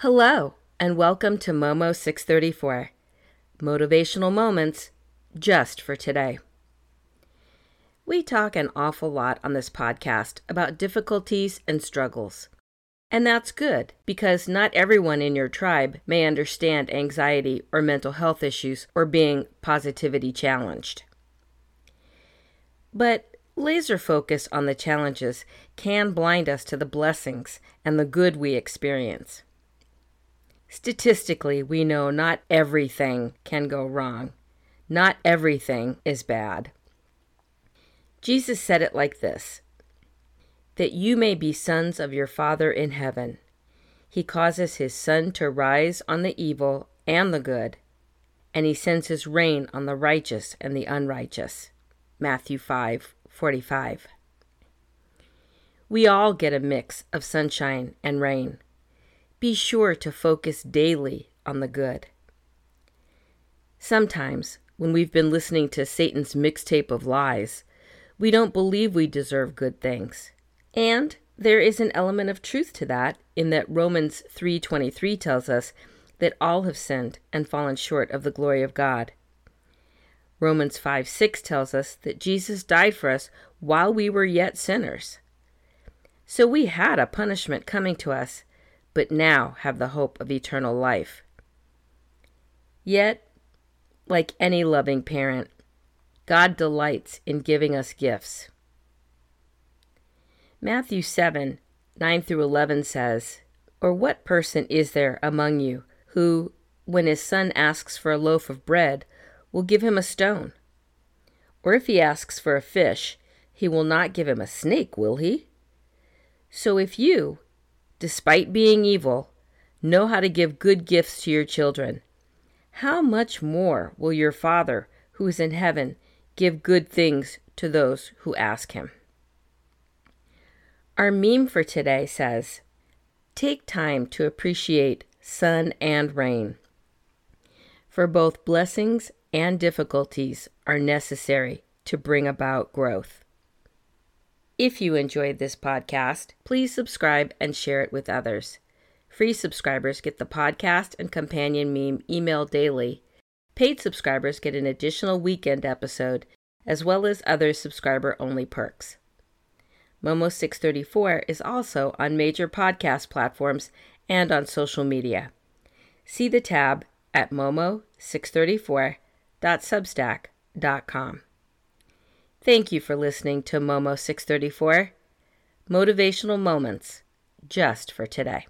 Hello, and welcome to Momo 634 Motivational Moments just for today. We talk an awful lot on this podcast about difficulties and struggles. And that's good because not everyone in your tribe may understand anxiety or mental health issues or being positivity challenged. But laser focus on the challenges can blind us to the blessings and the good we experience. Statistically, we know not everything can go wrong. Not everything is bad. Jesus said it like this that you may be sons of your Father in heaven. He causes his sun to rise on the evil and the good, and he sends his rain on the righteous and the unrighteous. Matthew 5:45. We all get a mix of sunshine and rain. Be sure to focus daily on the good. Sometimes, when we've been listening to Satan's mixtape of lies, we don't believe we deserve good things. And there is an element of truth to that in that Romans 3:23 tells us that all have sinned and fallen short of the glory of God. Romans 5 6 tells us that Jesus died for us while we were yet sinners. So we had a punishment coming to us but now have the hope of eternal life. Yet, like any loving parent, God delights in giving us gifts. Matthew 7 9 through 11 says, Or what person is there among you who, when his son asks for a loaf of bread, will give him a stone? Or if he asks for a fish, he will not give him a snake, will he? So if you, despite being evil, know how to give good gifts to your children, how much more will your Father, who is in heaven, give good things to those who ask him? Our meme for today says, Take time to appreciate sun and rain. For both blessings and difficulties are necessary to bring about growth. If you enjoyed this podcast, please subscribe and share it with others. Free subscribers get the podcast and companion meme emailed daily. Paid subscribers get an additional weekend episode, as well as other subscriber only perks. Momo 634 is also on major podcast platforms and on social media. See the tab at momo634.substack.com. Thank you for listening to Momo 634 Motivational Moments just for today.